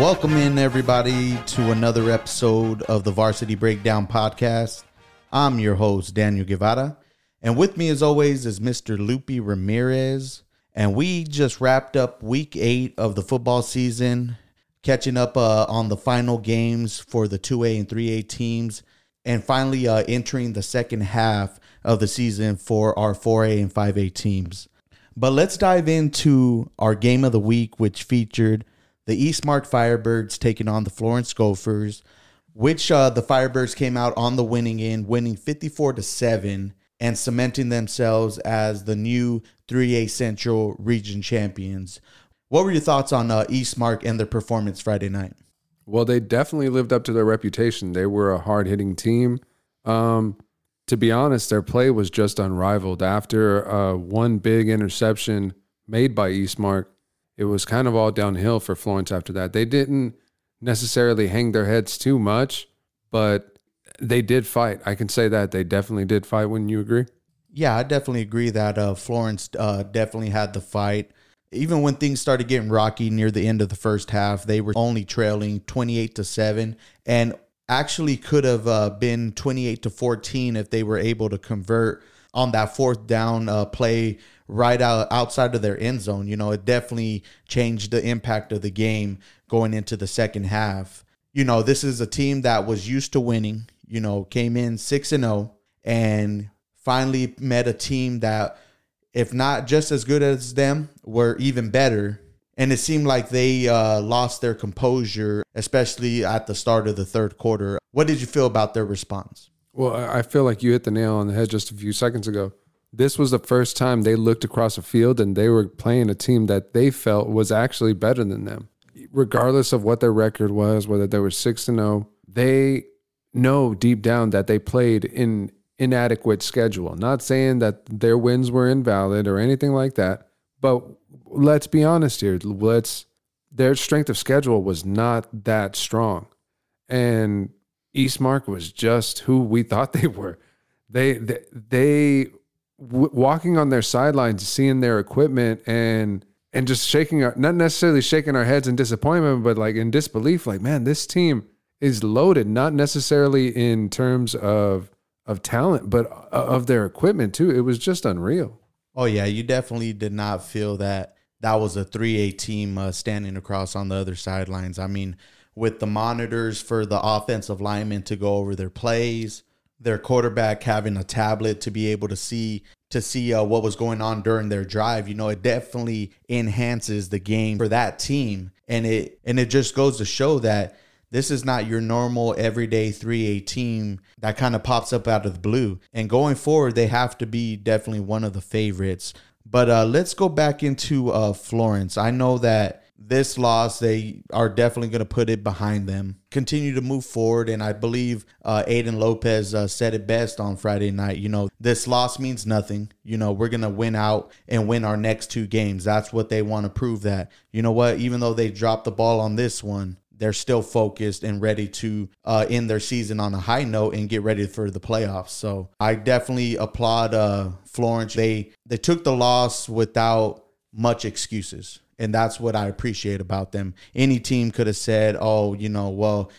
Welcome in, everybody, to another episode of the Varsity Breakdown Podcast. I'm your host, Daniel Guevara. And with me, as always, is Mr. Lupi Ramirez. And we just wrapped up week eight of the football season, catching up uh, on the final games for the 2A and 3A teams, and finally uh, entering the second half of the season for our 4A and 5A teams. But let's dive into our game of the week, which featured the Eastmark Firebirds taking on the Florence Gophers, which uh, the Firebirds came out on the winning end, winning 54 to 7 and cementing themselves as the new 3A Central Region champions. What were your thoughts on uh, Eastmark and their performance Friday night? Well, they definitely lived up to their reputation. They were a hard hitting team. Um, to be honest, their play was just unrivaled. After uh, one big interception made by Eastmark, it was kind of all downhill for Florence after that. They didn't necessarily hang their heads too much, but they did fight. I can say that they definitely did fight. Wouldn't you agree? Yeah, I definitely agree that uh, Florence uh, definitely had the fight. Even when things started getting rocky near the end of the first half, they were only trailing 28 to 7 and actually could have uh, been 28 to 14 if they were able to convert on that fourth down uh, play right out outside of their end zone. You know, it definitely changed the impact of the game going into the second half. You know, this is a team that was used to winning, you know, came in 6 and 0 and finally met a team that if not just as good as them, were even better. And it seemed like they uh, lost their composure, especially at the start of the third quarter. What did you feel about their response? Well, I feel like you hit the nail on the head just a few seconds ago this was the first time they looked across a field and they were playing a team that they felt was actually better than them. Regardless of what their record was, whether they were 6 to 0, they know deep down that they played in inadequate schedule. Not saying that their wins were invalid or anything like that, but let's be honest here. Let's their strength of schedule was not that strong. And Eastmark was just who we thought they were. They they, they w- walking on their sidelines, seeing their equipment and and just shaking our not necessarily shaking our heads in disappointment, but like in disbelief, like man, this team is loaded, not necessarily in terms of of talent, but uh, of their equipment too. It was just unreal. Oh yeah, you definitely did not feel that that was a 3A team uh, standing across on the other sidelines. I mean, with the monitors for the offensive linemen to go over their plays, their quarterback having a tablet to be able to see to see uh, what was going on during their drive you know it definitely enhances the game for that team and it and it just goes to show that this is not your normal everyday 3A team that kind of pops up out of the blue. And going forward, they have to be definitely one of the favorites. But uh, let's go back into uh, Florence. I know that this loss, they are definitely going to put it behind them. Continue to move forward. And I believe uh, Aiden Lopez uh, said it best on Friday night. You know, this loss means nothing. You know, we're going to win out and win our next two games. That's what they want to prove that. You know what? Even though they dropped the ball on this one, they're still focused and ready to uh, end their season on a high note and get ready for the playoffs. So I definitely applaud uh, Florence. They they took the loss without much excuses and that's what I appreciate about them. Any team could have said, "Oh, you know, well,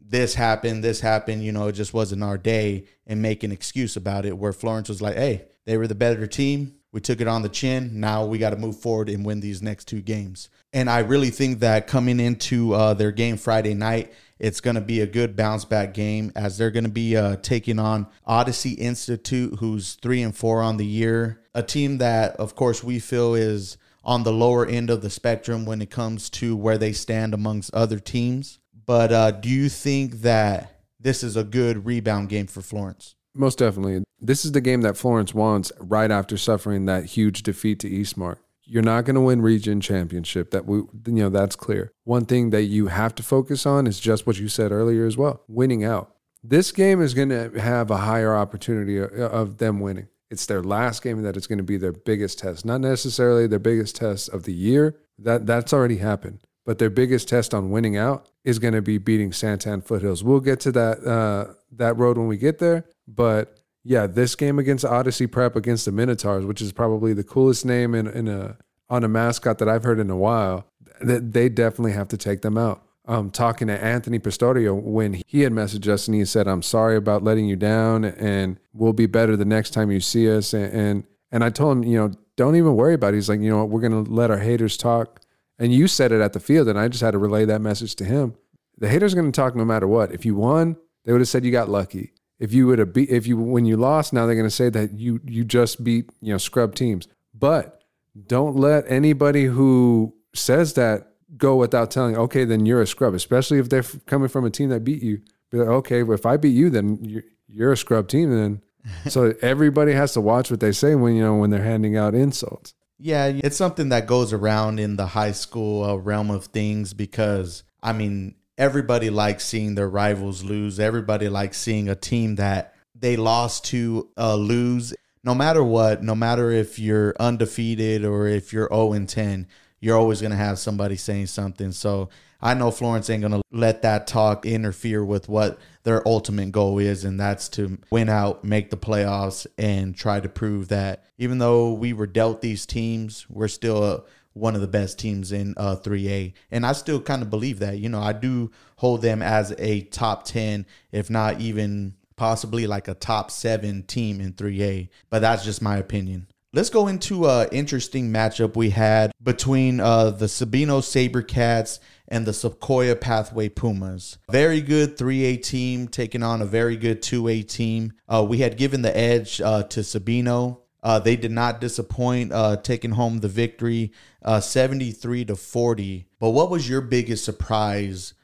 this happened, this happened, you know, it just wasn't our day," and make an excuse about it. Where Florence was like, "Hey, they were the better team. We took it on the chin. Now we got to move forward and win these next two games." And I really think that coming into uh, their game Friday night, it's going to be a good bounce back game as they're going to be uh, taking on Odyssey Institute, who's three and four on the year. A team that, of course, we feel is on the lower end of the spectrum when it comes to where they stand amongst other teams. But uh, do you think that this is a good rebound game for Florence? Most definitely. This is the game that Florence wants right after suffering that huge defeat to Eastmark. You're not going to win region championship. That we, you know, that's clear. One thing that you have to focus on is just what you said earlier as well: winning out. This game is going to have a higher opportunity of them winning. It's their last game that it's going to be their biggest test. Not necessarily their biggest test of the year. That that's already happened. But their biggest test on winning out is going to be beating Santan Foothills. We'll get to that uh, that road when we get there. But yeah, this game against Odyssey Prep against the Minotaurs, which is probably the coolest name in, in a on a mascot that I've heard in a while, they definitely have to take them out. Um, talking to Anthony Pistorio when he had messaged us and he said, "I'm sorry about letting you down, and we'll be better the next time you see us." And and, and I told him, you know, don't even worry about it. He's like, you know what, we're gonna let our haters talk. And you said it at the field, and I just had to relay that message to him. The haters are gonna talk no matter what. If you won, they would have said you got lucky. If you would have beat, if you when you lost, now they're gonna say that you you just beat you know scrub teams. But don't let anybody who says that go without telling, okay, then you're a scrub, especially if they're coming from a team that beat you. Be like, okay, well, if I beat you, then you're, you're a scrub team. Then, so everybody has to watch what they say when you know when they're handing out insults. Yeah, it's something that goes around in the high school uh, realm of things because I mean everybody likes seeing their rivals lose. Everybody likes seeing a team that they lost to uh, lose. No matter what, no matter if you're undefeated or if you're 0 and 10, you're always going to have somebody saying something. So I know Florence ain't going to let that talk interfere with what their ultimate goal is, and that's to win out, make the playoffs, and try to prove that even though we were dealt these teams, we're still a, one of the best teams in uh, 3A. And I still kind of believe that. You know, I do hold them as a top 10, if not even possibly like a top seven team in 3A. But that's just my opinion. Let's go into an interesting matchup we had between uh, the Sabino Sabercats and the Sequoia Pathway Pumas. Very good 3A team taking on a very good 2A team. Uh, we had given the edge uh, to Sabino. Uh, they did not disappoint, uh, taking home the victory, uh, 73 to 40. But what was your biggest surprise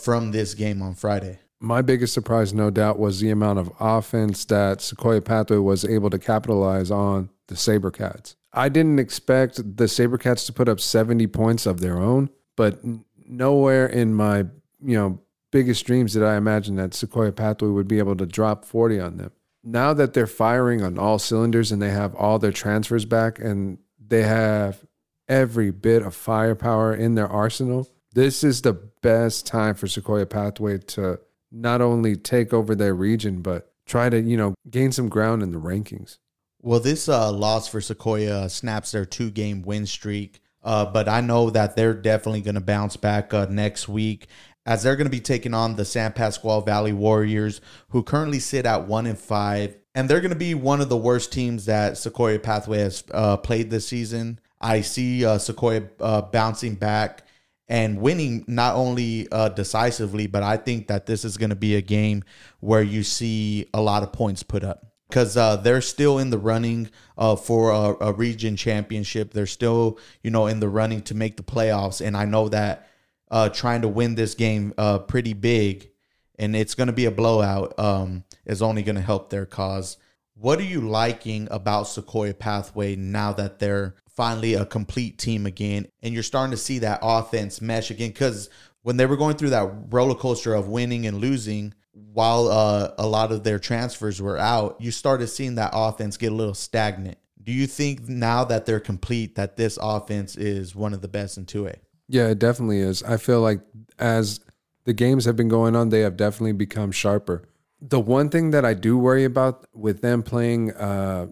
from this game on Friday? My biggest surprise, no doubt, was the amount of offense that Sequoia Pathway was able to capitalize on the Sabercats. I didn't expect the Sabercats to put up 70 points of their own, but nowhere in my, you know, biggest dreams did I imagine that Sequoia Pathway would be able to drop 40 on them. Now that they're firing on all cylinders and they have all their transfers back and they have every bit of firepower in their arsenal, this is the best time for Sequoia Pathway to not only take over their region, but try to, you know, gain some ground in the rankings. Well, this uh, loss for Sequoia snaps their two game win streak. Uh, but I know that they're definitely going to bounce back uh, next week as they're going to be taking on the San Pasqual Valley Warriors, who currently sit at one and five. And they're going to be one of the worst teams that Sequoia Pathway has uh, played this season. I see uh, Sequoia uh, bouncing back and winning not only uh, decisively, but I think that this is going to be a game where you see a lot of points put up because uh, they're still in the running uh, for a, a, region championship. They're still, you know, in the running to make the playoffs. And I know that uh, trying to win this game uh, pretty big, and it's going to be a blowout, um, is only going to help their cause. What are you liking about Sequoia Pathway now that they're finally a complete team again, and you're starting to see that offense mesh again? Because when they were going through that roller coaster of winning and losing, while uh, a lot of their transfers were out, you started seeing that offense get a little stagnant. Do you think now that they're complete that this offense is one of the best in 2A? Yeah, it definitely is. I feel like as the games have been going on, they have definitely become sharper. The one thing that I do worry about with them playing uh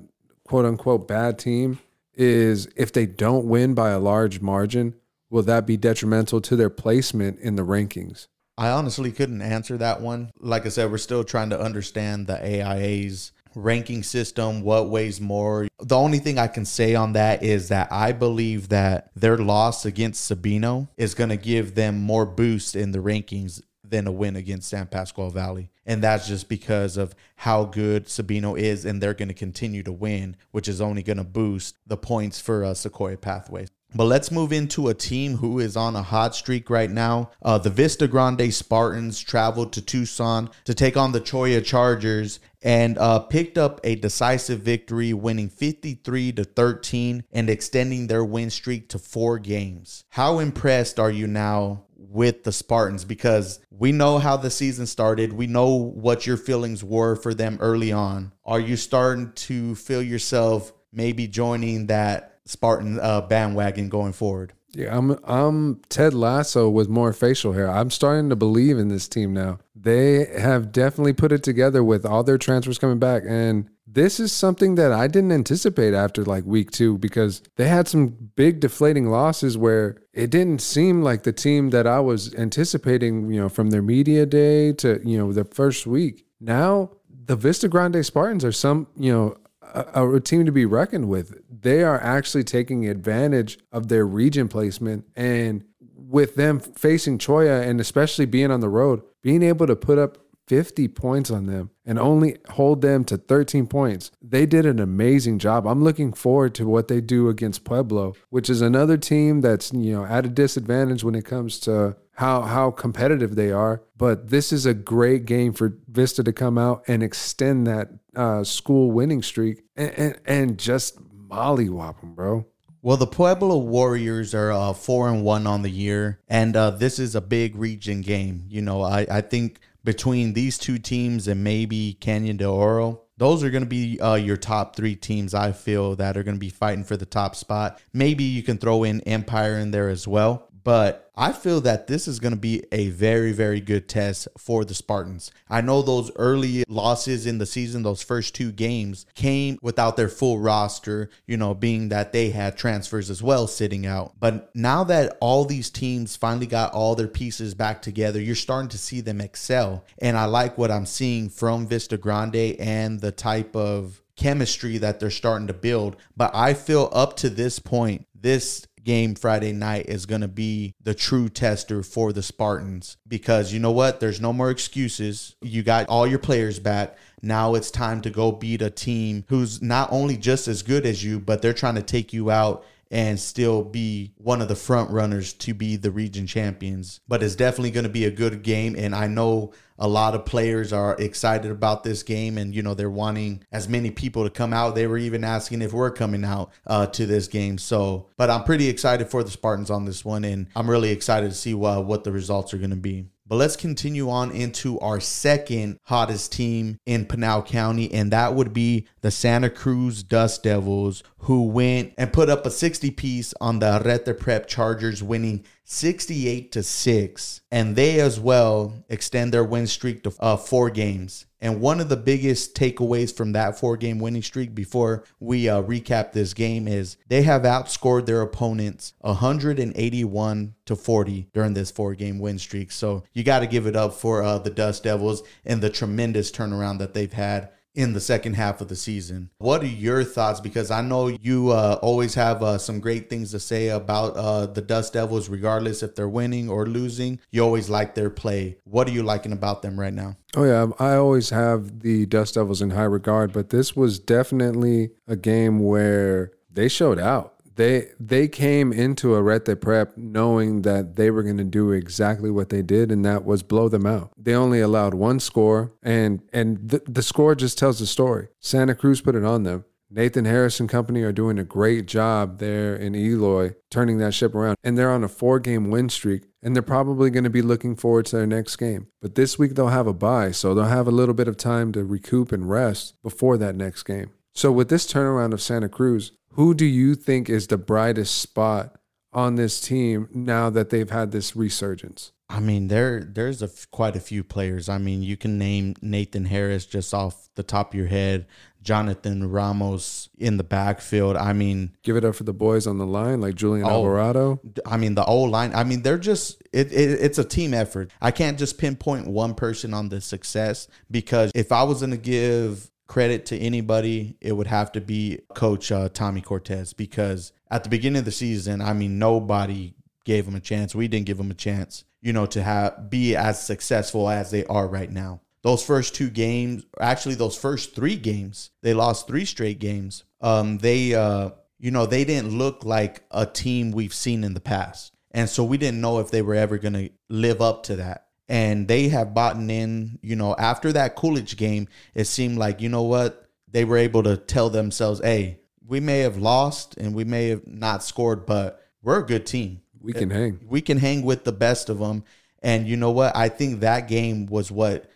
quote unquote bad team is if they don't win by a large margin, will that be detrimental to their placement in the rankings? I honestly couldn't answer that one. Like I said, we're still trying to understand the AIA's ranking system, what weighs more. The only thing I can say on that is that I believe that their loss against Sabino is going to give them more boost in the rankings than a win against San Pasqual Valley. And that's just because of how good Sabino is, and they're going to continue to win, which is only going to boost the points for uh, Sequoia Pathways. But let's move into a team who is on a hot streak right now. Uh, the Vista Grande Spartans traveled to Tucson to take on the Cholla Chargers and uh, picked up a decisive victory, winning 53 to 13 and extending their win streak to four games. How impressed are you now with the Spartans? Because we know how the season started, we know what your feelings were for them early on. Are you starting to feel yourself maybe joining that? Spartan uh, bandwagon going forward. Yeah, I'm I'm Ted Lasso with more facial hair. I'm starting to believe in this team now. They have definitely put it together with all their transfers coming back, and this is something that I didn't anticipate after like week two because they had some big deflating losses where it didn't seem like the team that I was anticipating, you know, from their media day to, you know, the first week. Now, the Vista Grande Spartans are some, you know, a, a team to be reckoned with. They are actually taking advantage of their region placement and with them facing Cholla and especially being on the road, being able to put up 50 points on them and only hold them to 13 points. They did an amazing job. I'm looking forward to what they do against Pueblo, which is another team that's, you know, at a disadvantage when it comes to how how competitive they are. But this is a great game for Vista to come out and extend that uh, school winning streak and, and, and just mollywop them, bro. Well, the Pueblo Warriors are uh, four and one on the year, and uh, this is a big region game. You know, I, I think between these two teams and maybe Canyon de Oro. Those are going to be uh, your top three teams, I feel, that are going to be fighting for the top spot. Maybe you can throw in Empire in there as well. But I feel that this is going to be a very, very good test for the Spartans. I know those early losses in the season, those first two games, came without their full roster, you know, being that they had transfers as well sitting out. But now that all these teams finally got all their pieces back together, you're starting to see them excel. And I like what I'm seeing from Vista Grande and the type of chemistry that they're starting to build. But I feel up to this point, this game Friday night is going to be the true tester for the Spartans because you know what? There's no more excuses. You got all your players back. Now it's time to go beat a team who's not only just as good as you, but they're trying to take you out and still be one of the front runners to be the region champions. But it's definitely going to be a good game. And I know a lot of players are excited about this game and you know they're wanting as many people to come out they were even asking if we're coming out uh, to this game so but i'm pretty excited for the spartans on this one and i'm really excited to see uh, what the results are going to be but let's continue on into our second hottest team in Pinal County, and that would be the Santa Cruz Dust Devils, who went and put up a 60 piece on the Arete Prep Chargers, winning 68 to 6 and they as well extend their win streak to uh, four games. And one of the biggest takeaways from that four game winning streak before we uh, recap this game is they have outscored their opponents 181 to 40 during this four game win streak. So you got to give it up for uh, the dust devils and the tremendous turnaround that they've had in the second half of the season. What are your thoughts? Because I know you uh, always have uh, some great things to say about uh, the Dust Devils, regardless if they're winning or losing. You always like their play. What are you liking about them right now? Oh, yeah. I always have the Dust Devils in high regard, but this was definitely a game where they showed out they they came into Arete Prep knowing that they were going to do exactly what they did, and that was blow them out. They only allowed one score, and and the, the score just tells the story. Santa Cruz put it on them. Nathan Harris and company are doing a great job there in Eloy, turning that ship around. And they're on a four game win streak, and they're probably going to be looking forward to their next game. But this week they'll have a bye, so they'll have a little bit of time to recoup and rest before that next game. So, with this turnaround of Santa Cruz, who do you think is the brightest spot on this team now that they've had this resurgence? I mean, there there's a f- quite a few players. I mean, you can name Nathan Harris just off the top of your head, Jonathan Ramos in the backfield. I mean, give it up for the boys on the line like Julian oh, Alvarado. I mean, the old line. I mean, they're just it, it, It's a team effort. I can't just pinpoint one person on the success because if I was going to give credit to anybody, it would have to be Coach uh, Tommy Cortez because at the beginning of the season, I mean, nobody gave him a chance. We didn't give him a chance, you know, to have be as successful as they are right now. Those first two games, actually, those first three games, they lost three straight games. Um, they, uh, you know, they didn't look like a team we've seen in the past, and so we didn't know if they were ever going to live up to that and they have bought in, you know, after that Coolidge game, it seemed like, you know what, they were able to tell themselves, hey, we may have lost and we may have not scored, but we're a good team. We can hang. We can hang with the best of them. And you know what? I think that game was what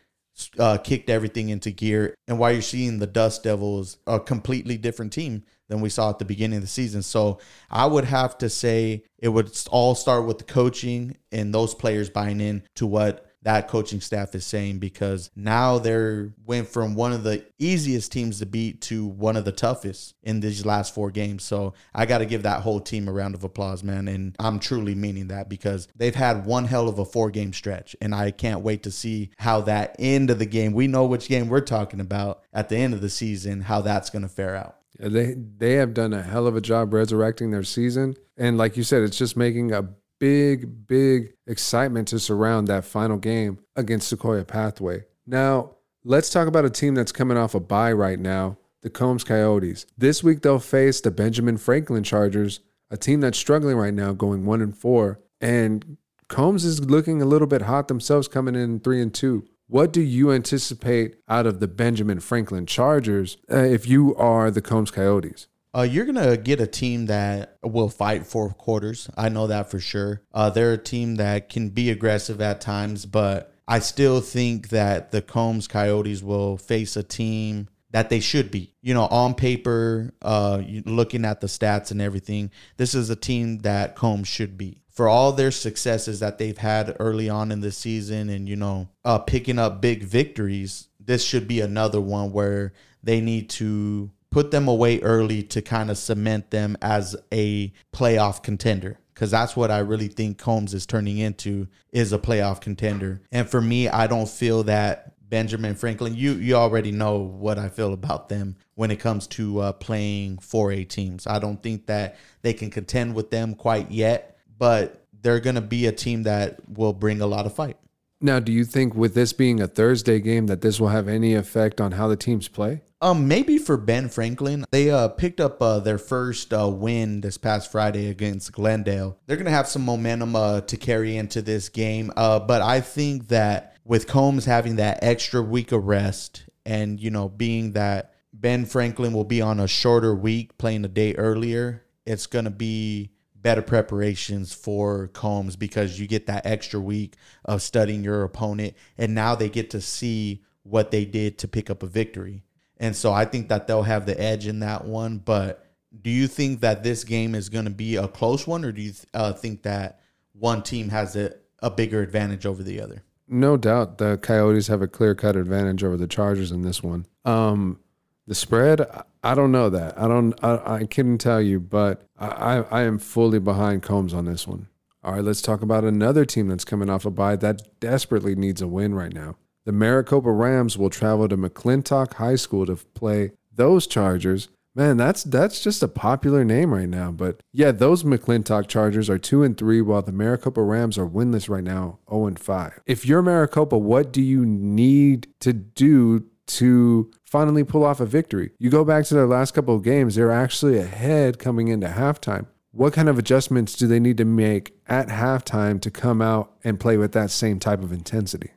uh, kicked everything into gear. And why you're seeing the Dust Devils a completely different team than we saw at the beginning of the season. So I would have to say it would all start with the coaching and those players buying in to what that coaching staff is saying because now they're went from one of the easiest teams to beat to one of the toughest in these last four games. So I got to give that whole team a round of applause, man. And I'm truly meaning that because they've had one hell of a four game stretch. And I can't wait to see how that end of the game, we know which game we're talking about at the end of the season, how that's going to fare out. They they have done a hell of a job resurrecting their season, and like you said, it's just making a big, big excitement to surround that final game against Sequoia Pathway. Now, let's talk about a team that's coming off a bye right now the Combs Coyotes. This week, they'll face the Benjamin Franklin Chargers, a team that's struggling right now, going one and four. And Combs is looking a little bit hot themselves, coming in three and two. What do you anticipate out of the Benjamin Franklin Chargers uh, if you are the Combs Coyotes? Uh, you're gonna get a team that will fight for quarters. I know that for sure. Uh, they're a team that can be aggressive at times, but I still think that the Combs Coyotes will face a team that they should be. You know, on paper, uh, looking at the stats and everything, this is a team that Combs should be. For all their successes that they've had early on in the season and, you know, uh, picking up big victories, this should be another one where they need to put them away early to kind of cement them as a playoff contender because that's what I really think Combs is turning into is a playoff contender. And for me, I don't feel that Benjamin Franklin. You you already know what I feel about them when it comes to uh, playing 4A teams. I don't think that they can contend with them quite yet, but they're going to be a team that will bring a lot of fight. Now, do you think with this being a Thursday game that this will have any effect on how the teams play? Um, maybe for Ben Franklin, they uh picked up uh, their first uh, win this past Friday against Glendale. They're gonna have some momentum uh, to carry into this game. Uh, but I think that with Combs having that extra week of rest, and you know being that Ben Franklin will be on a shorter week, playing a day earlier, it's gonna be better preparations for Combs because you get that extra week of studying your opponent, and now they get to see what they did to pick up a victory. And so I think that they'll have the edge in that one. But do you think that this game is going to be a close one, or do you uh, think that one team has a, a bigger advantage over the other? No doubt the Coyotes have a clear cut advantage over the Chargers in this one. Um, the spread, I don't know that. I don't. I, I couldn't tell you, but I, I am fully behind Combs on this one. All right, let's talk about another team that's coming off a bye that desperately needs a win right now. The Maricopa Rams will travel to McClintock High School to play those Chargers. Man, that's that's just a popular name right now. But yeah, those McClintock Chargers are two and three, while the Maricopa Rams are winless right now, 0 and 5. If you're Maricopa, what do you need to do to finally pull off a victory. You go back to their last couple of games, they're actually ahead coming into halftime. What kind of adjustments do they need to make at halftime to come out and play with that same type of intensity?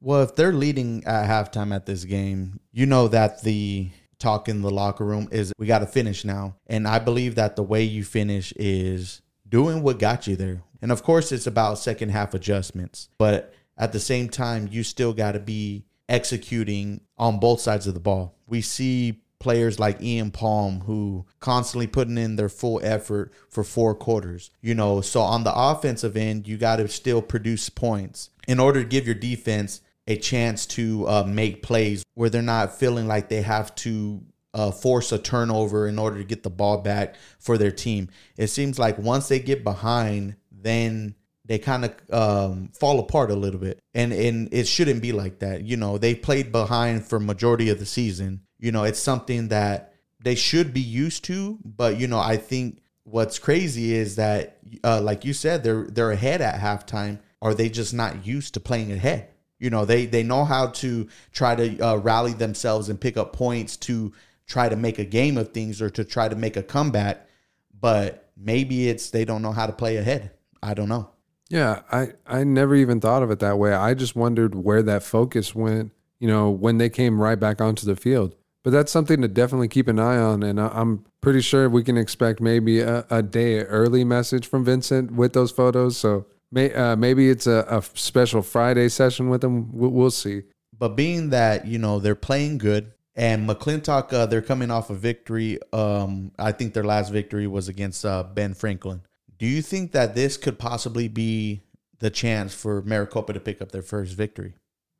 Well, if they're leading at halftime at this game, you know that the talk in the locker room is we got to finish now. And I believe that the way you finish is doing what got you there. And of course, it's about second half adjustments. But at the same time, you still got to be executing on both sides of the ball. We see players like Ian Palm who constantly putting in their full effort for four quarters. You know, so on the offensive end, you got to still produce points in order to give your defense a chance to uh, make plays where they're not feeling like they have to uh, force a turnover in order to get the ball back for their team. It seems like once they get behind, then they kind of um, fall apart a little bit, and and it shouldn't be like that. You know, they played behind for majority of the season. You know, it's something that they should be used to. But you know, I think what's crazy is that, uh, like you said, they're they're ahead at halftime. Are they just not used to playing ahead? You know, they they know how to try to uh, rally themselves and pick up points to try to make a game of things or to try to make a comeback. But maybe it's they don't know how to play ahead. I don't know. Yeah, I, I never even thought of it that way. I just wondered where that focus went, you know, when they came right back onto the field. But that's something to definitely keep an eye on. And I'm pretty sure we can expect maybe a, a day early message from Vincent with those photos. So may, uh, maybe it's a, a, special Friday session with them. We'll, we'll, see. But being that, you know, they're playing good and McClintock, uh, they're coming off a victory. Um, I think their last victory was against uh, Ben Franklin. Do you think that this could possibly be the chance for Maricopa to pick up their first victory.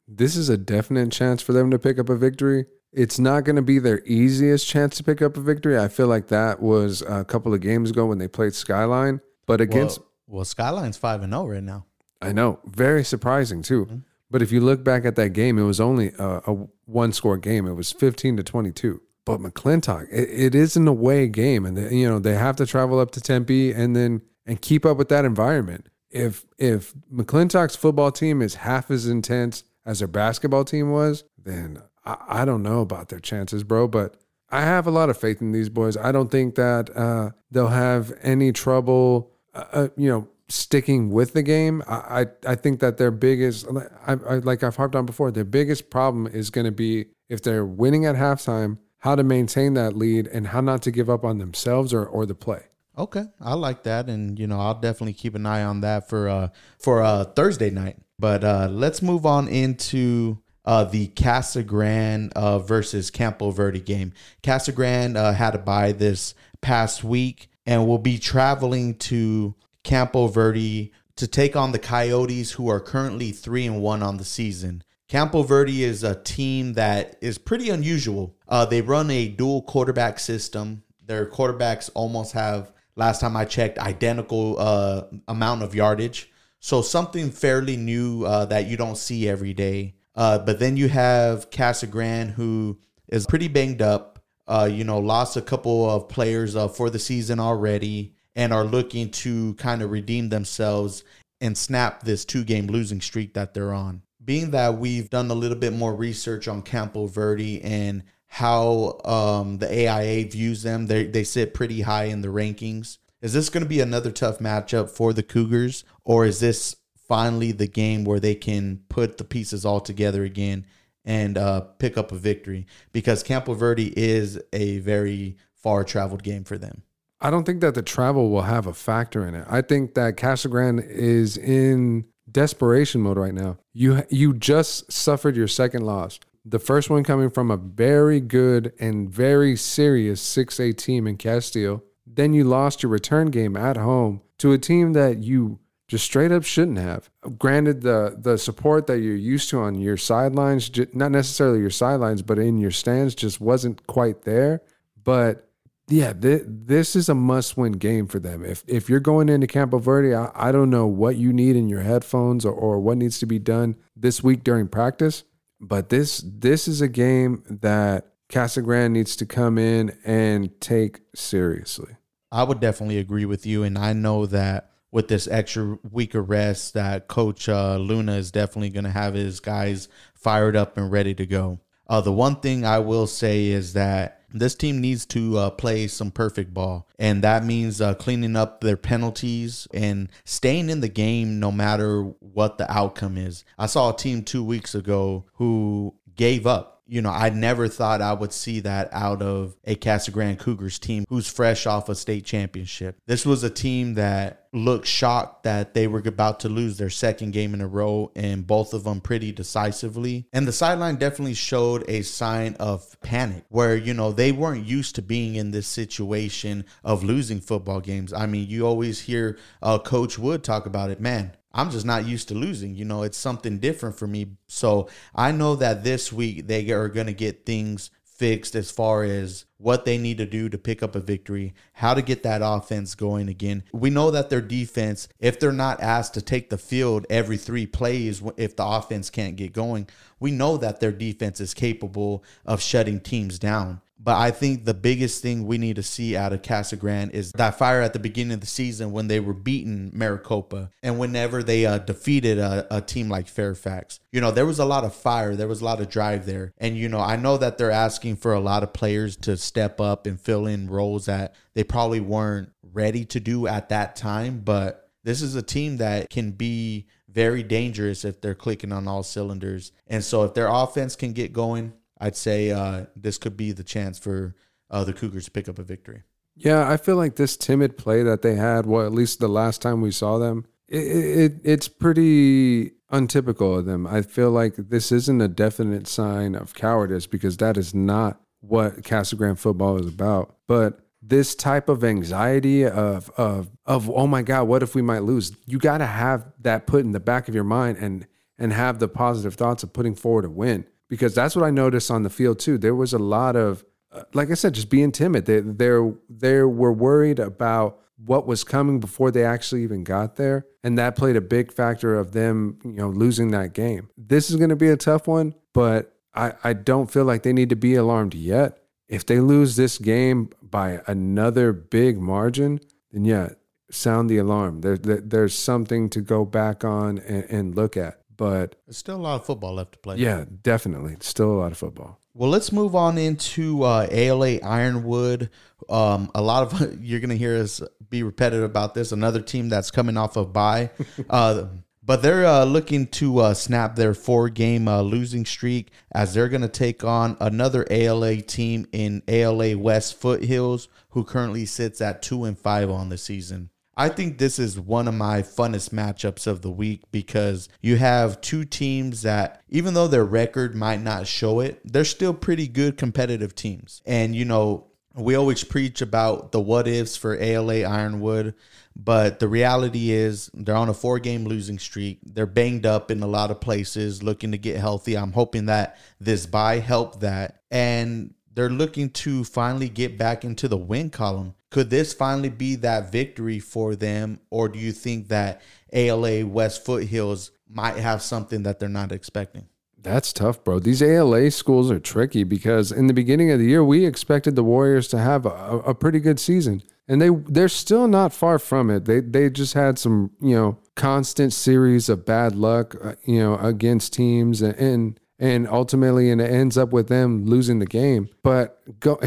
This is a definite chance for them to pick up a victory. It's not going to be their easiest chance to pick up a victory. I feel like that was a couple of games ago when they played Skyline, but against well Skyline's five and zero oh right now. I know, very surprising too. Mm-hmm. But if you look back at that game, it was only a, a one score game. It was fifteen to twenty two. But McClintock, it, it is an away game, and they, you know they have to travel up to Tempe and then and keep up with that environment. If if McClintock's football team is half as intense as their basketball team was, then I, I don't know about their chances, bro. But I have a lot of faith in these boys. I don't think that uh, they'll have any trouble, uh, uh you know, sticking with the game. I, I, I think that their biggest, I, I, like I've harped on before, their biggest problem is going to be if they're winning at halftime, how to maintain that lead and how not to give up on themselves or, or the play. Okay, I like that, and you know I'll definitely keep an eye on that for uh for uh Thursday night. But uh let's move on into uh the Casa Grande uh versus Campo Verde game. Casa Grande uh, had to buy this past week and will be traveling to Campo Verde to take on the Coyotes, who are currently three and one on the season. Campo Verde is a team that is pretty unusual. Uh, they run a dual quarterback system. Their quarterbacks almost have last time I checked, identical uh, amount of yardage. So something fairly new uh, that you don't see every day. Uh, but then you have Casa Grande, who is pretty banged up. Uh, you know, lost a couple of players uh, for the season already, and are looking to kind of redeem themselves and snap this two-game losing streak that they're on. Being that we've done a little bit more research on Campo Verde and how um, the AIA views them. They they sit pretty high in the rankings. Is this going to be another tough matchup for the Cougars, or is this finally the game where they can put the pieces all together again and uh, pick up a victory? Because Campo Verde is a very far traveled game for them. I don't think that the travel will have a factor in it. I think that Casa Grande is in desperation mode right now. You you just suffered your second loss. The first one coming from a very good and very serious 6A team in Casteel. Then you lost your return game at home to a team that you just straight up shouldn't have. Granted, the the support that you're used to on your sidelines, not necessarily your sidelines, but in your stands, just wasn't quite there. But yeah, th- this is a must-win game for them. If if you're going into Campo Verde, I, I don't know what you need in your headphones or, or what needs to be done this week during practice. But this this is a game that Casa Grande needs to come in and take seriously. I would definitely agree with you, and I know that with this extra week of rest, that Coach uh, Luna is definitely going to have his guys fired up and ready to go. Uh, the one thing I will say is that this team needs to uh, play some perfect ball, and that means uh, cleaning up their penalties and staying in the game no matter what the outcome is. I saw a team two weeks ago who gave up you know, I never thought I would see that out of a Casa Grande Cougars team who's fresh off a state championship. This was a team that looked shocked that they were about to lose their second game in a row and both of them pretty decisively. And the sideline definitely showed a sign of panic where, you know, they weren't used to being in this situation of losing football games. I mean, you always hear uh, Coach Wood talk about it. Man, I'm just not used to losing. You know, it's something different for me. So I know that this week they are going to get things fixed as far as what they need to do to pick up a victory, how to get that offense going again. We know that their defense, if they're not asked to take the field every three plays, if the offense can't get going, we know that their defense is capable of shutting teams down. But I think the biggest thing we need to see out of Casa Grande is that fire at the beginning of the season when they were beating Maricopa and whenever they uh, defeated a, a, team like Fairfax. You know, there was a lot of fire, there was a lot of drive there. And, you know, I know that they're asking for a lot of players to step up and fill in roles that they probably weren't ready to do at that time. But this is a team that can be very dangerous if they're clicking on all cylinders. And so if their offense can get going, I'd say uh, this could be the chance for uh, the Cougars to pick up a victory. Yeah, I feel like this timid play that they had, well, at least the last time we saw them, it, it it's pretty untypical of them. I feel like this isn't a definite sign of cowardice because that is not what Casa Grande football is about. But this type of anxiety of of of oh my god, what if we might lose? You got to have that put in the back of your mind and and have the positive thoughts of putting forward a win because that's what I noticed on the field too. There was a lot of uh, like I said, just being timid. They they they were worried about what was coming before they actually even got there, and that played a big factor of them, you know, losing that game. This is going to be a tough one, but I I don't feel like they need to be alarmed yet. If they lose this game by another big margin, then yeah, sound the alarm. There, there there's something to go back on and, and look at. But There's still a lot of football left to play. yeah, definitely, still a lot of football. Well, let's move on into uh, ALA Ironwood. Um, a lot of you're going to hear us be repetitive about this. Another team that's coming off of bye, uh, but they're uh, looking to uh, snap their four-game uh, losing streak as they're going to take on another ALA team in ALA West Foothills, who currently sits at two and five on the season. I think this is one of my funnest matchups of the week because you have two teams that, even though their record might not show it, they're still pretty good competitive teams. And, you know, we always preach about the what ifs for ALA Ironwood, but the reality is they're on a four game losing streak. They're banged up in a lot of places, looking to get healthy. I'm hoping that this bye helped that. And they're looking to finally get back into the win column. Could this finally be that victory for them, or do you think that ALA West Foothills might have something that they're not expecting? That's tough, bro. These ALA schools are tricky because in the beginning of the year, we expected the Warriors to have a, a pretty good season, and they they're still not far from it. They they just had some you know constant series of bad luck, uh, you know, against teams, and and, and ultimately, and it ends up with them losing the game. But go.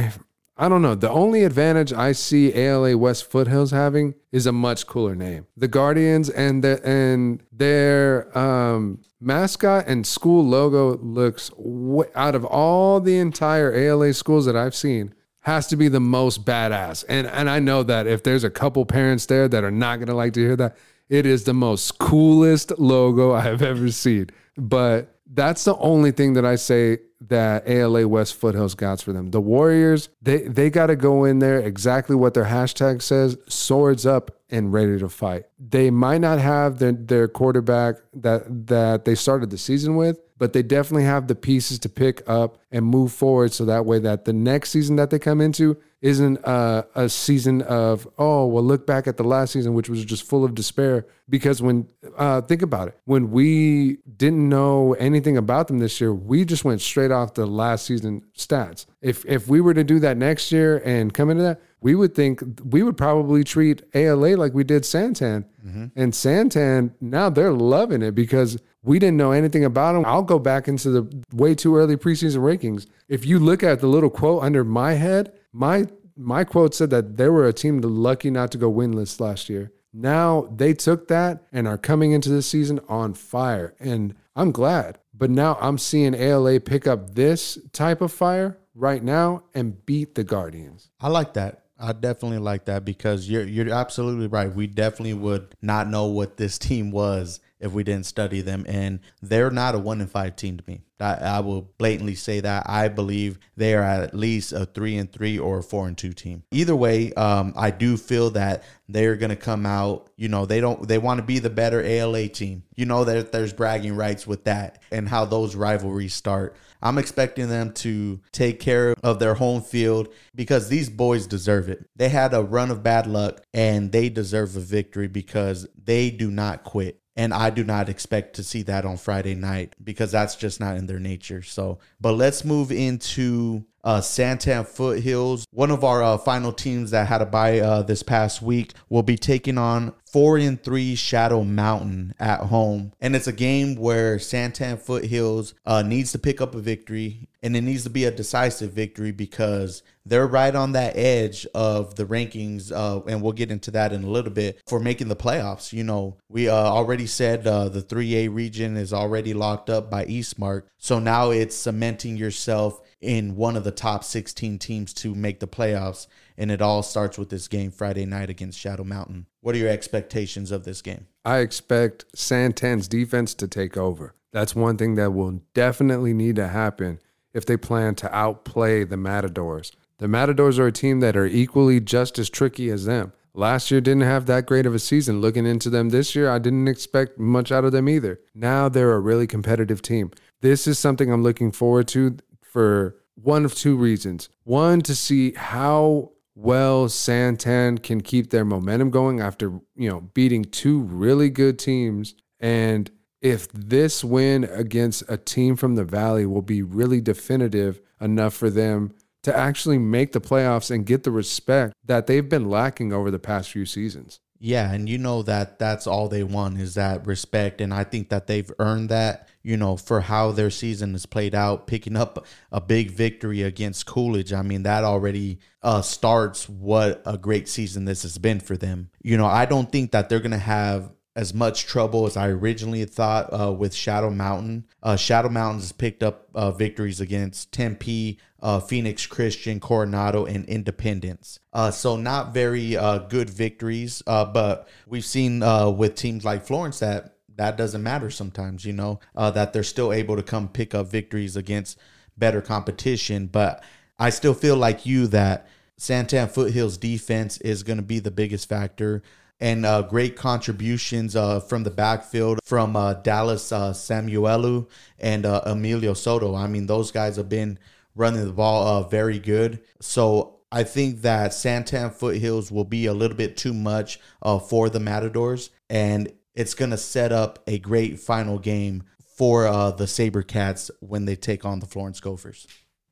I don't know. The only advantage I see ALA West Foothills having is a much cooler name. The Guardians and the and their um, mascot and school logo looks w- out of all the entire ALA schools that I've seen has to be the most badass. And and I know that if there's a couple parents there that are not going to like to hear that, it is the most coolest logo I have ever seen. But that's the only thing that I say that ALA West Foothills got for them. The Warriors, they they got to go in there exactly what their hashtag says, swords up and ready to fight. They might not have their their quarterback that that they started the season with, but they definitely have the pieces to pick up and move forward so that way that the next season that they come into isn't a, a season of oh well look back at the last season which was just full of despair because when uh, think about it when we didn't know anything about them this year we just went straight off the last season stats if if we were to do that next year and come into that we would think we would probably treat ALA like we did Santan mm-hmm. and Santan now they're loving it because we didn't know anything about them. I'll go back into the way too early preseason rankings. If you look at the little quote under my head, my my quote said that they were a team lucky not to go winless last year. Now they took that and are coming into this season on fire. And I'm glad. But now I'm seeing ALA pick up this type of fire right now and beat the Guardians. I like that. I definitely like that because you're you're absolutely right. We definitely would not know what this team was if we didn't study them, and they're not a one in five team to me. I, I will blatantly say that I believe they are at least a three and three or a four and two team. Either way, um, I do feel that they're gonna come out. You know, they don't they want to be the better ALA team. You know that there's bragging rights with that and how those rivalries start. I'm expecting them to take care of their home field because these boys deserve it. They had a run of bad luck and they deserve a victory because they do not quit. And I do not expect to see that on Friday night because that's just not in their nature. So, but let's move into uh, Santan Foothills. One of our uh, final teams that had a bye uh, this past week will be taking on four and three Shadow Mountain at home, and it's a game where Santan Foothills uh, needs to pick up a victory, and it needs to be a decisive victory because they're right on that edge of the rankings, uh, and we'll get into that in a little bit for making the playoffs. You know, we uh, already said uh, the 3A region is already locked up by Eastmark, so now it's cementing yourself in one of the top 16 teams to make the playoffs. And it all starts with this game Friday night against Shadow Mountain. What are your expectations of this game? I expect Santan's defense to take over. That's one thing that will definitely need to happen if they plan to outplay the Matadors. The Matadors are a team that are equally just as tricky as them. Last year didn't have that great of a season. Looking into them this year, I didn't expect much out of them either. Now they're a really competitive team. This is something I'm looking forward to for one of two reasons. One, to see how well Santan can keep their momentum going after, you know, beating two really good teams. And if this win against a team from the Valley will be really definitive enough for them to actually make the playoffs and get the respect that they've been lacking over the past few seasons. Yeah, and you know that that's all they want is that respect, and I think that they've earned that. You know, for how their season has played out, picking up a big victory against Coolidge. I mean, that already uh, starts what a great season this has been for them. You know, I don't think that they're gonna have as much trouble as I originally thought uh, with Shadow Mountain. Uh, Shadow Mountain has picked up uh, victories against Tempe, uh, Phoenix Christian, Coronado, and Independence. Uh, so not very uh, good victories, but we've seen with teams like Florence that that doesn't matter sometimes. You know that they're still able to come pick up victories against better competition. But I still feel like you that Santan Foothills defense is going to be the biggest factor and uh, great contributions uh, from the backfield from uh, Dallas uh, Samuelu and uh, Emilio Soto. I mean, those guys have been running the ball uh, very good. So I think that Santan Foothills will be a little bit too much for the Matadors, and it's going to set up a great final game for the SaberCats when they take on the Florence Gophers.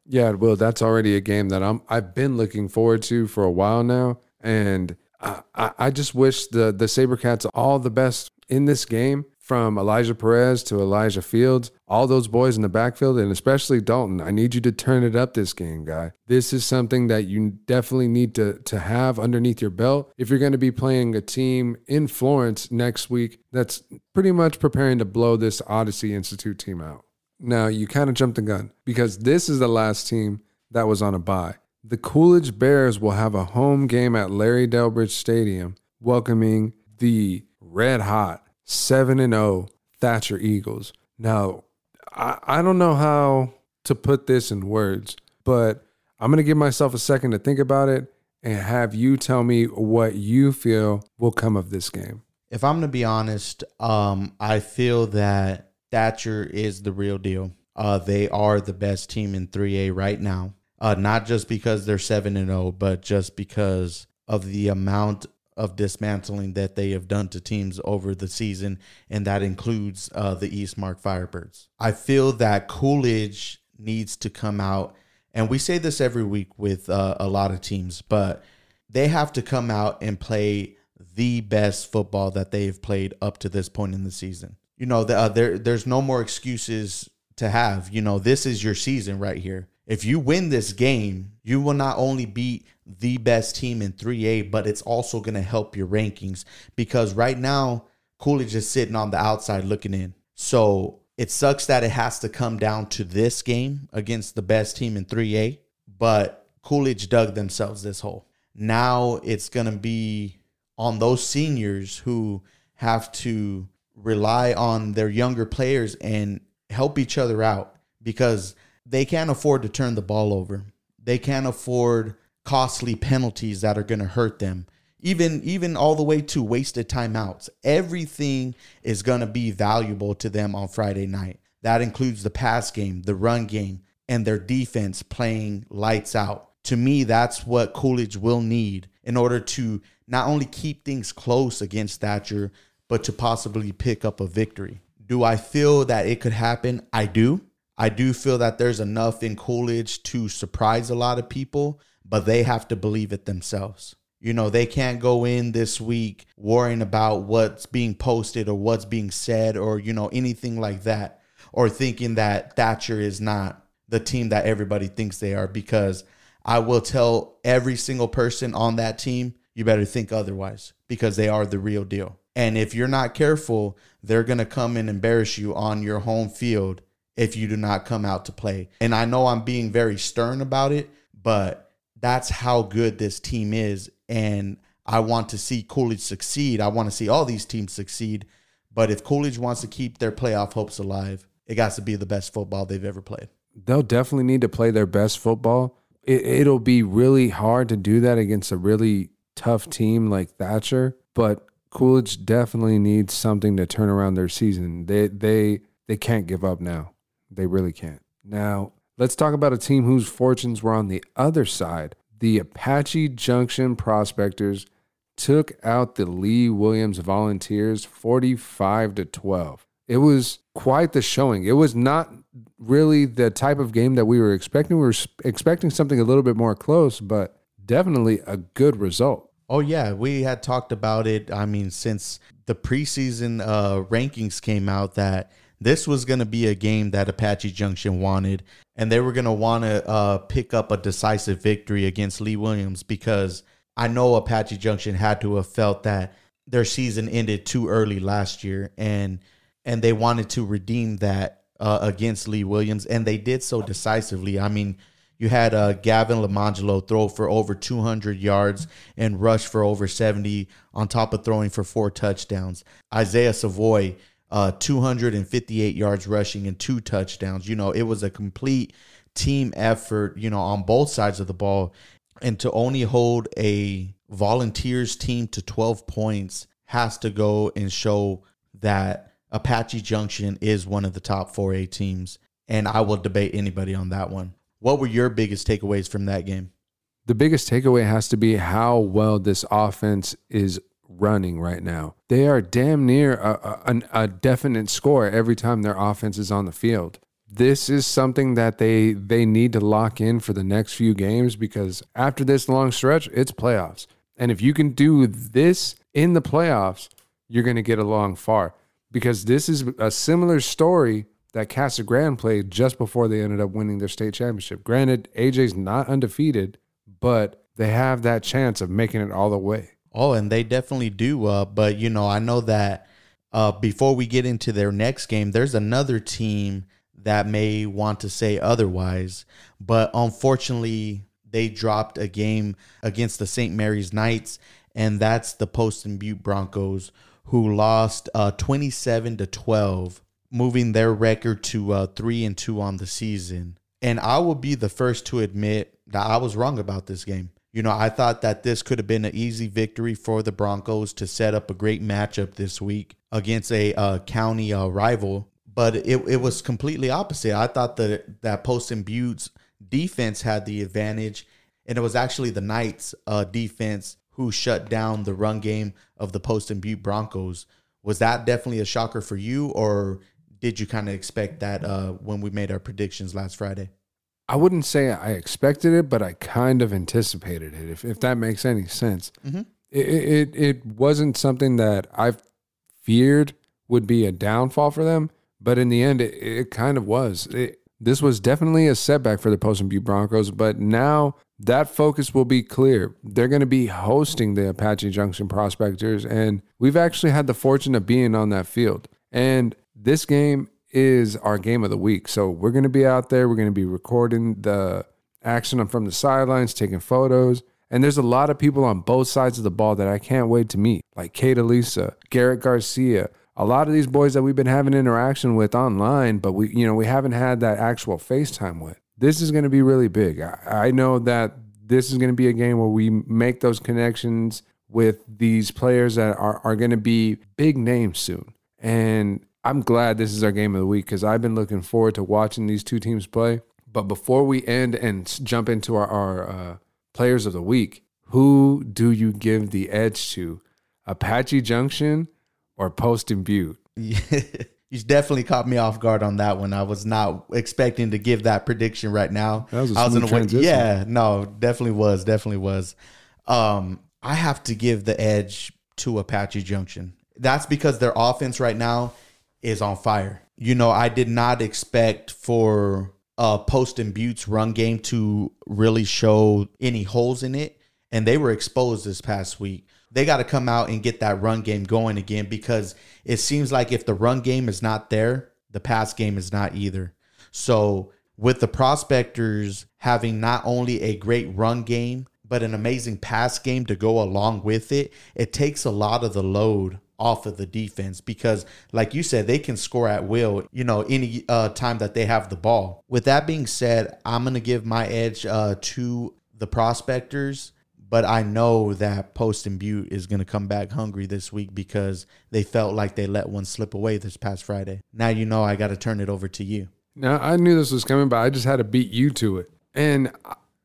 Yeah, well, that's already a game that I'm I've been looking forward to for a while now, and I, I just wish the the SaberCats all the best in this game from Elijah Perez to Elijah Fields, all those boys in the backfield, and especially Dalton. I need you to turn it up this game, guy. This is something that you definitely need to, to have underneath your belt if you're going to be playing a team in Florence next week that's pretty much preparing to blow this Odyssey Institute team out. Now, you kind of jumped the gun because this is the last team that was on a bye. The Coolidge Bears will have a home game at Larry Delbridge Stadium, welcoming the red hot 7 and 0 Thatcher Eagles. Now, I, I don't know how to put this in words, but I'm going to give myself a second to think about it and have you tell me what you feel will come of this game. If I'm going to be honest, um, I feel that Thatcher is the real deal. Uh, they are the best team in 3A right now uh, not just because they're 7 and 0, but just because of the amount of dismantling that they have done to teams over the season, and that includes uh, the Eastmark Firebirds. I feel that Coolidge needs to come out, and we say this every week with uh, a lot of teams, but they have to come out and play the best football that they've played up to this point in the season. You know, the, uh, there there's no more excuses to have. You know, this is your season right here if you win this game, you will not only beat the best team in 3A, but it's also going to help your rankings because right now, Coolidge is sitting on the outside looking in. So it sucks that it has to come down to this game against the best team in 3A, but Coolidge dug themselves this hole. Now it's going to be on those seniors who have to rely on their younger players and help each other out because they can't afford to turn the ball over. They can't afford costly penalties that are going to hurt them. Even even all the way to wasted timeouts. Everything is going to be valuable to them on Friday night. That includes the pass game, the run game, and their defense playing lights out. To me, that's what Coolidge will need in order to not only keep things close against Thatcher, but to possibly pick up a victory. Do I feel that it could happen? I do. I do feel that there's enough in Coolidge to surprise a lot of people, but they have to believe it themselves. You know, they can't go in this week worrying about what's being posted or what's being said or, you know, anything like that, or thinking that Thatcher is not the team that everybody thinks they are, because I will tell every single person on that team, you better think otherwise because they are the real deal. And if you're not careful, they're going to come and embarrass you on your home field if you do not come out to play. And I know I'm being very stern about it, but that's how good this team is. And I want to see Coolidge succeed. I want to see all these teams succeed. But if Coolidge wants to keep their playoff hopes alive, it got to be the best football they've ever played. They'll definitely need to play their best football. it, it'll be really hard to do that against a really tough team like Thatcher. But Coolidge definitely needs something to turn around their season. They they they can't give up now. They really can't. Now let's talk about a team whose fortunes were on the other side. The Apache Junction Prospectors took out the Lee Williams Volunteers 45 to 12. It was quite the showing. It was not really the type of game that we were expecting. We were expecting something a little bit more close, but definitely a good result. Oh yeah, we had talked about it. I mean, since the preseason uh, rankings came out, that this was going to be a game that Apache Junction wanted, and they were going to want to uh, pick up a decisive victory against Lee Williams because I know Apache Junction had to have felt that their season ended too early last year, and and they wanted to redeem that uh, against Lee Williams, and they did so decisively. I mean, you had uh, Gavin Lamangelo throw for over 200 yards and rush for over 70, on top of throwing for four touchdowns. Isaiah Savoy, uh, 258 yards rushing and two touchdowns. You know, it was a complete team effort, you know, on both sides of the ball. And to only hold a volunteers team to 12 points has to go and show that Apache Junction is one of the top 4A teams. And I will debate anybody on that one. What were your biggest takeaways from that game? The biggest takeaway has to be how well this offense is running right now. They are damn near a, a, a, definite score every time their offense is on the field. This is something that they they need to lock in for the next few games because after this long stretch, it's playoffs. And if you can do this in the playoffs, you're going to get along far because this is a similar story that Casa Grande played just before they ended up winning their state championship. Granted, AJ's not undefeated, but they have that chance of making it all the way. Oh, and they definitely do. Uh, but you know, I know that uh, before we get into their next game, there's another team that may want to say otherwise. But unfortunately, they dropped a game against the St. Mary's Knights, and that's the Poston Butte Broncos, who lost uh, 27 to 12, moving their record to uh, three and two on the season. And I will be the first to admit that I was wrong about this game. You know, I thought that this could have been an easy victory for the Broncos to set up a great matchup this week against a uh, county uh, rival, but it, it was completely opposite. I thought that that Poston Butte's defense had the advantage, and it was actually the Knights' uh, defense who shut down the run game of the Poston Butte Broncos. Was that definitely a shocker for you, or did you kind of expect that uh, when we made our predictions last Friday? I wouldn't say I expected it, but I kind of anticipated it. If if that makes any sense, mm-hmm. it, it it wasn't something that I feared would be a downfall for them, but in the end, it, it kind of was. It, this was definitely a setback for the Poston Butte Broncos, but now that focus will be clear. They're going to be hosting the Apache Junction Prospectors, and we've actually had the fortune of being on that field. And this game is our game of the week. So we're going to be out there. We're going to be recording the action from the sidelines, taking photos. And there's a lot of people on both sides of the ball that I can't wait to meet, like Kate Elisa, Garrett Garcia, a lot of these boys that we've been having interaction with online, but we, you know, we haven't had that actual FaceTime with. This is going to be really big. I, I know that this is going to be a game where we make those connections with these players that are, are going to be big names soon. And I'm glad this is our game of the week because I've been looking forward to watching these two teams play. But before we end and jump into our, our uh, players of the week, who do you give the edge to? Apache Junction or Poston Butte? you definitely caught me off guard on that one. I was not expecting to give that prediction right now. That was a I was in a transition. Yeah, no, definitely was, definitely was. Um, I have to give the edge to Apache Junction. That's because their offense right now is on fire. You know, I did not expect for uh Poston Butte's run game to really show any holes in it. And they were exposed this past week. They got to come out and get that run game going again because it seems like if the run game is not there, the pass game is not either. So, with the prospectors having not only a great run game, but an amazing pass game to go along with it, it takes a lot of the load off of the defense because like you said they can score at will you know any uh, time that they have the ball. With that being said i'm going to give my edge uh, to the prospectors but i know that Poston Butte is going to come back hungry this week because they felt like they let one slip away this past friday. Now you know i got to turn it over to you. Now I knew this was coming, but I just had to beat you to it. And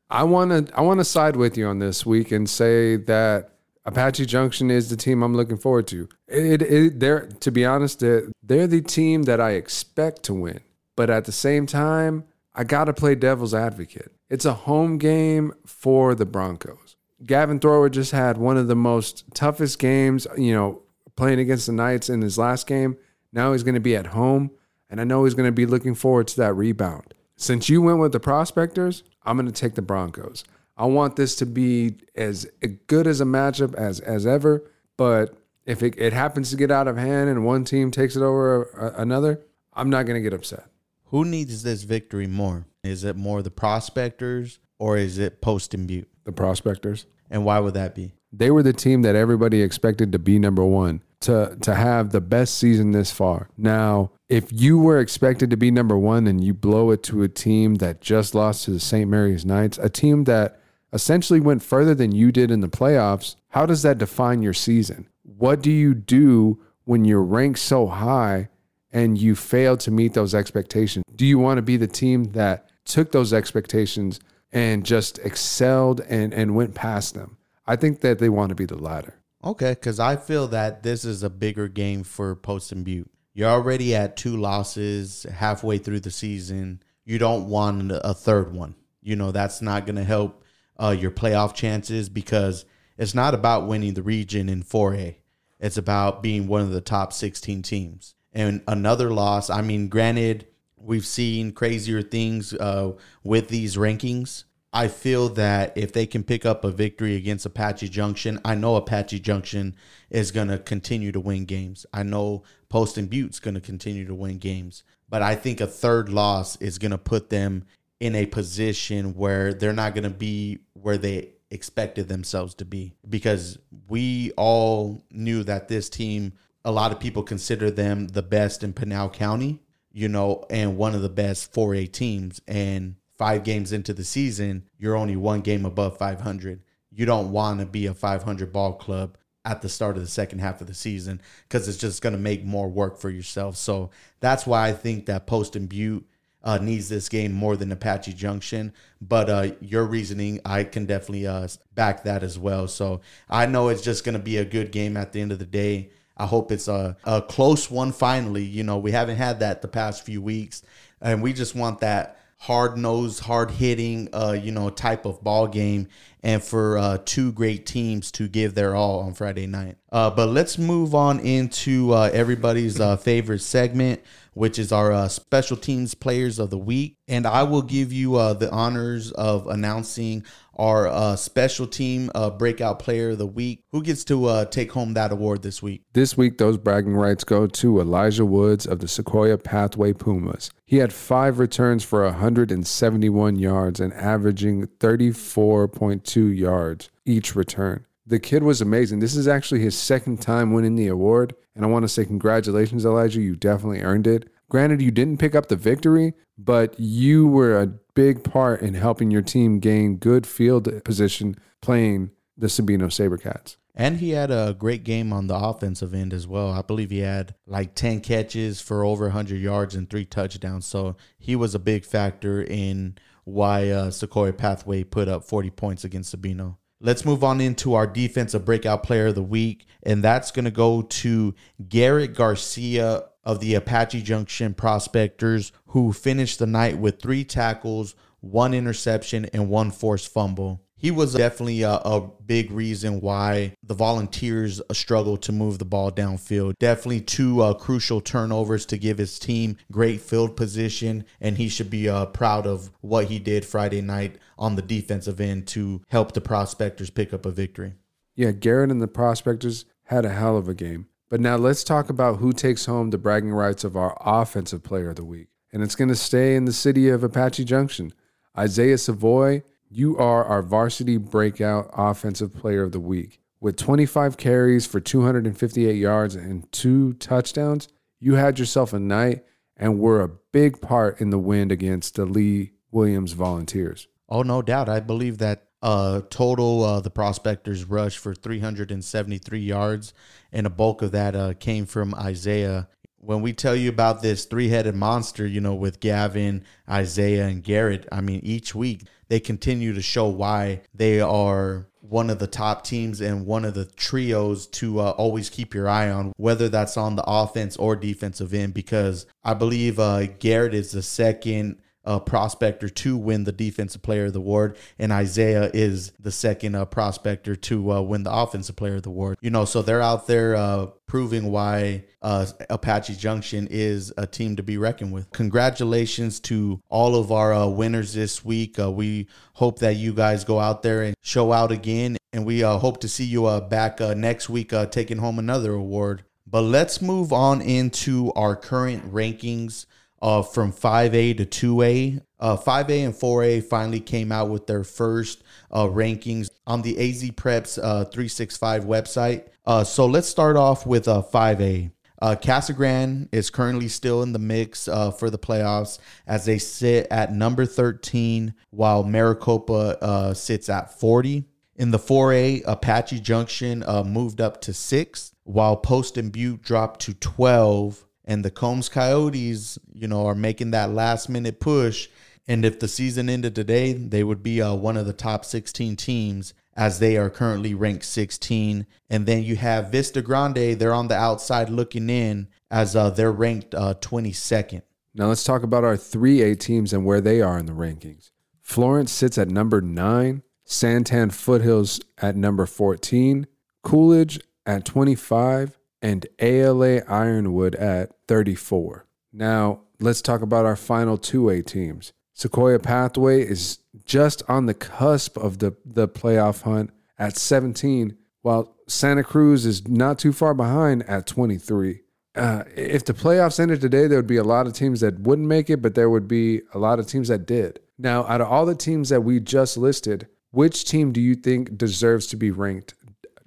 I want to I want to side with you on this week and say that Apache Junction is the team I'm looking forward to. It, it they're to be honest, they're, they're the team that I expect to win. But at the same time, I got to play devil's advocate. It's a home game for the Broncos. Gavin Thrower just had one of the most toughest games, you know, playing against the Knights in his last game. Now he's going to be at home, and I know he's going to be looking forward to that rebound. Since you went with the prospectors, I'm going to take the Broncos. I want this to be as good as a matchup as as ever, but if it, it happens to get out of hand and one team takes it over a, another, I'm not going to get upset. who needs this victory more is it more the prospectors or is it Poston Butte The prospectors. and why would that be They were the team that everybody expected to be number one, to to have the best season this far. Now, if you were expected to be number one and you blow it to a team that just lost to the St. Mary's Knights, a team that essentially went further than you did in the playoffs, how does that define your season? What do you do when you're ranked so high and you fail to meet those expectations? Do you want to be the team that took those expectations and just excelled and, and went past them? I think that they want to be the latter. Okay, because I feel that this is a bigger game for Poston Butte. You're already at two losses halfway through the season. You don't want a third one. You know, that's not going to help uh, your playoff chances because it's not about winning the region in 4A. It's about being one of the top 16 teams. And another loss, I mean, granted, we've seen crazier things uh, with these rankings. I feel that if they can pick up a victory against Apache Junction, I know Apache Junction is going to continue to win games. I know Poston Butte's going to continue to win games. But I think a third loss is going to put them in a position where they're not going to be where they expected themselves to be because we all knew that this team a lot of people consider them the best in Pinal County, you know, and one of the best 4A teams and 5 games into the season, you're only one game above 500. You don't want to be a 500 ball club at the start of the second half of the season because it's just going to make more work for yourself. So that's why I think that Poston Butte uh, needs this game more than Apache Junction. But uh, your reasoning, I can definitely uh, back that as well. So I know it's just going to be a good game at the end of the day. I hope it's a, a close one finally. You know, we haven't had that the past few weeks, and we just want that hard nosed, hard hitting, uh, you know, type of ball game, and for uh, two great teams to give their all on Friday night. Uh, but let's move on into uh, everybody's uh, favorite segment, which is our uh, special teams players of the week, and I will give you uh, the honors of announcing our uh, special team uh, breakout player of the week. Who gets to uh, take home that award this week? This week, those bragging rights go to Elijah Woods of the Sequoia Pathway Pumas. He had five returns for 171 yards and averaging 34.2 yards each return. The kid was amazing. This is actually his second time winning the award. And I want to say congratulations, Elijah. You definitely earned it. Granted, you didn't pick up the victory, but you were a big part in helping your team gain good field position playing the Sabino Sabercats. And he had a great game on the offensive end as well. I believe he had like 10 catches for over 100 yards and three touchdowns. So he was a big factor in why uh, Sequoia Pathway put up 40 points against Sabino. Let's move on into our defensive breakout player of the week, and that's going to go to Garrett Garcia of the Apache Junction Prospectors, who finished the night with three tackles, one interception, and one forced fumble. He was definitely a, a big reason why the Volunteers struggled to move the ball downfield. Definitely two uh, crucial turnovers to give his team great field position, and he should be uh, proud of what he did Friday night on the defensive end to help the Prospectors pick up a victory. Yeah, Garrett and the Prospectors had a hell of a game. But now let's talk about who takes home the bragging rights of our offensive player of the week. And it's going to stay in the city of Apache Junction. Isaiah Savoy, you are our varsity breakout offensive player of the week. with 25 carries for 258 yards and two touchdowns, you had yourself a night and were a big part in the win against the Lee Williams Volunteers. Oh, no doubt. I believe that uh, total uh, the prospectors rushed for 373 yards, and a bulk of that uh, came from Isaiah. When we tell you about this three-headed monster, you know, with Gavin, Isaiah, and Garrett, I mean, each week they continue to show why they are one of the top teams and one of the trios to uh, always keep your eye on, whether that's on the offense or defensive end, because I believe uh, Garrett is the second uh, prospector to win the Defensive Player of the Award, and Isaiah is the second uh, prospector to uh, win the Offensive Player of the Award. You know, so they're out there uh, proving why uh, Apache Junction is a team to be reckoned with. Congratulations to all of our uh, winners this week. we hope that you guys go out there and show out again, and we hope to see you back next week taking home another award. But let's move on into our current rankings uh, from 5A to 2A. Uh, 5A and 4A finally came out with their first uh, rankings on the AZ Preps uh, 365 website. Uh, so let's start off with uh, 5A. Uh, Casa Grande is currently still in the mix uh, for the playoffs as they sit at number 13, while Maricopa uh, sits at 40. In the 4A, Apache Junction uh, moved up to 6, while Poston Butte dropped to 12 and the Combs Coyotes, you know, are making that last minute push. And if the season ended today, they would be uh, one of the top 16 teams as they are currently ranked 16. And then you have Vista Grande, they're on the outside looking in as uh, they're ranked uh, 22nd. Now let's talk about our 3A teams and where they are in the rankings. Florence sits at number 9, Santan Foothills at number 14, Coolidge at 25, and ALA Ironwood at 34. Now, let's talk about our final 2A teams. Sequoia Pathway is just on the cusp of the, the playoff hunt at 17, while Santa Cruz is not too far behind at 23. Uh, if the playoffs ended today, there would be a lot of teams that wouldn't make it, but there would be a lot of teams that did. Now, out of all the teams that we just listed, which team do you think deserves to be ranked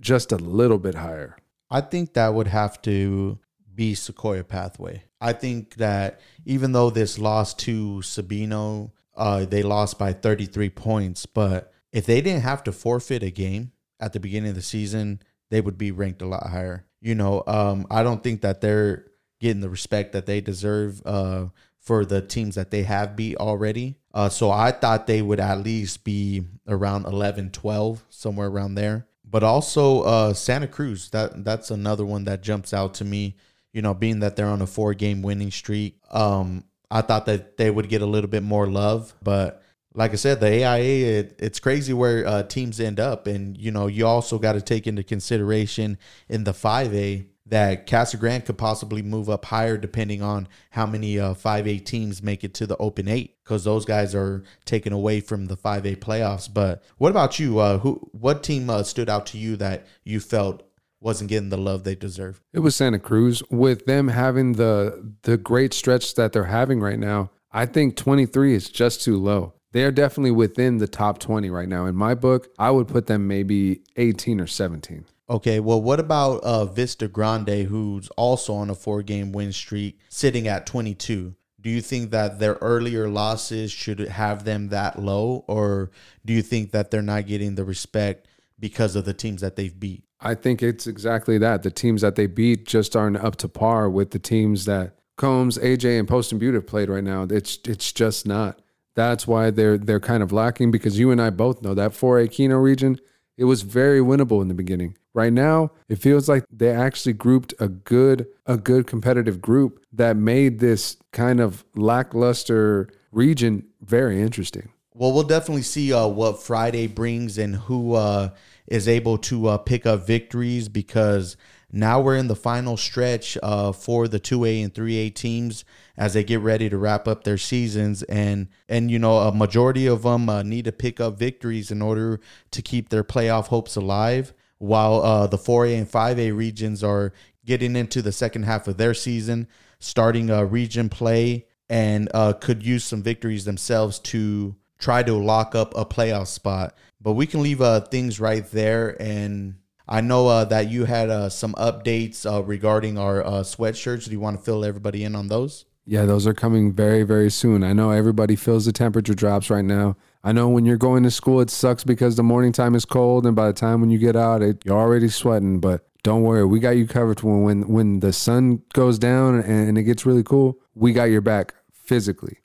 just a little bit higher? I think that would have to be Sequoia Pathway. I think that even though this loss to Sabino, uh, they lost by 33 points, but if they didn't have to forfeit a game at the beginning of the season, they would be ranked a lot higher. You know, um, I don't think that they're getting the respect that they deserve uh, for the teams that they have beat already. Uh, so I thought they would at least be around 11, 12, somewhere around there but also uh, Santa Cruz. That that's another one that jumps out to me. You know, being that they're on a four game winning streak, um, I thought that they would get a little bit more love. But like I said, the AIA, it, it's crazy where uh, teams end up, and you know, you also got to take into consideration in the five A that Casa Grande could possibly move up higher depending on how many uh, 5A teams make it to the Open 8 because those guys are taken away from the 5A playoffs. But what about you? Uh, who what team uh, stood out to you that you felt wasn't getting the love they deserve? It was Santa Cruz with them having the the great stretch that they're having right now. I think 23 is just too low. They are definitely within the top 20 right now. In my book, I would put them maybe 18 or 17. Okay, well, what about uh, Vista Grande, who's also on a four game win streak, sitting at 22? Do you think that their earlier losses should have them that low, or do you think that they're not getting the respect because of the teams that they've beat? I think it's exactly that. The teams that they beat just aren't up to par with the teams that Combs, AJ, and Poston Butte have played right now. It's it's just not. That's why they're they're kind of lacking because you and I both know that 4A Kino region, it was very winnable in the beginning. Right now, it feels like they actually grouped a good a good competitive group that made this kind of lackluster region very interesting. Well, we'll definitely see uh, what Friday brings and who uh, is able to uh, pick up victories because now we're in the final stretch uh, for the 2A and 3A teams as they get ready to wrap up their seasons and and you know a majority of them uh, need to pick up victories in order to keep their playoff hopes alive while uh, the 4A and 5A regions are getting into the second half of their season, starting a region play, and uh, could use some victories themselves to try to lock up a playoff spot. But we can leave uh, things right there. And I know uh, that you had uh, some updates regarding our sweatshirts. Do you want to fill everybody in on those? Yeah, those are coming very, very soon. I know everybody feels the temperature drops right now. I know when you're going to school, it sucks because the morning time is cold, and by the time when you get out, it, you're already sweating. But don't worry, we got you covered when when, when the sun goes down and, and it gets really cool. We got your back physically.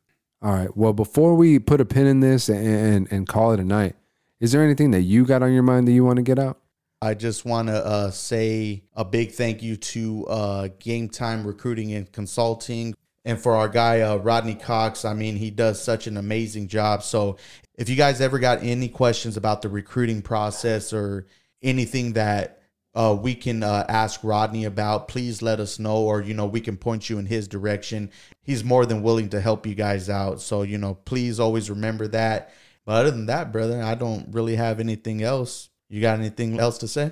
All right. Well, before we put a pin in this and and call it a night, is there anything that you got on your mind that you want to get out? I just want to uh, say a big thank you to uh, Game Time Recruiting and Consulting. And for our guy, uh, Rodney Cox, I mean, he does such an amazing job. So if you guys ever got any questions about the recruiting process or anything that uh, we can uh, ask Rodney about, please let us know, or you know, we can point you in his direction. He's more than willing to help you guys out. So you know, please always remember that. But other than that, brother, I don't really have anything else. You got anything else to say?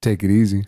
Take it easy.